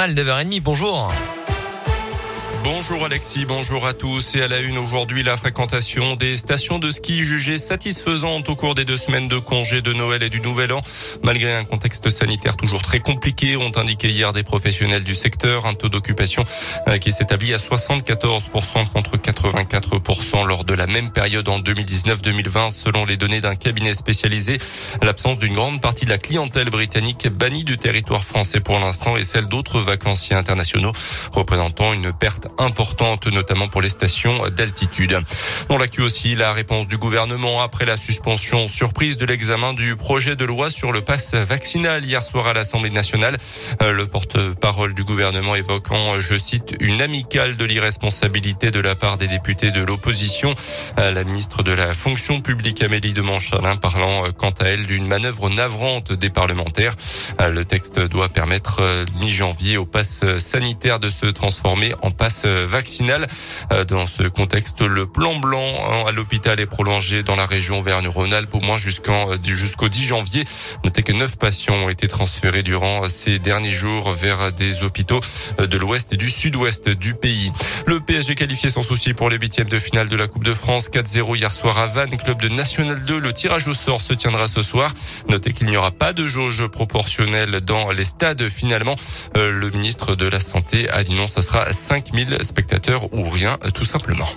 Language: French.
journal 9h30. Bonjour. Bonjour Alexis, bonjour à tous. Et à la une aujourd'hui, la fréquentation des stations de ski jugées satisfaisantes au cours des deux semaines de congé de Noël et du Nouvel An. Malgré un contexte sanitaire toujours très compliqué, ont indiqué hier des professionnels du secteur un taux d'occupation euh, qui s'établit à 74% contre 84% lors de la même période en 2019-2020 selon les données d'un cabinet spécialisé. L'absence d'une grande partie de la clientèle britannique bannie du territoire français pour l'instant et celle d'autres vacanciers internationaux représentant une perte importante, notamment pour les stations d'altitude. Dans l'actu aussi, la réponse du gouvernement après la suspension surprise de l'examen du projet de loi sur le pass vaccinal hier soir à l'Assemblée nationale. Euh, le porte-parole du gouvernement évoquant, je cite, une amicale de l'irresponsabilité de la part des députés de l'opposition. Euh, la ministre de la fonction publique Amélie de Montchalin parlant euh, quant à elle d'une manœuvre navrante des parlementaires. Le texte doit permettre mi-janvier au pass sanitaire de se transformer en pass vaccinale. Euh, dans ce contexte, le plan blanc hein, à l'hôpital est prolongé dans la région Vergne-Rhône-Alpes au moins jusqu'en euh, jusqu'au 10 janvier. Notez que neuf patients ont été transférés durant ces derniers jours vers des hôpitaux euh, de l'ouest et du sud-ouest du pays. Le PSG qualifié sans souci pour les huitièmes de finale de la Coupe de France 4-0 hier soir à Vannes, club de National 2. Le tirage au sort se tiendra ce soir. Notez qu'il n'y aura pas de jauge proportionnelle dans les stades finalement. le ministre de la Santé a dit non, ça sera 5000 spectateurs ou rien tout simplement.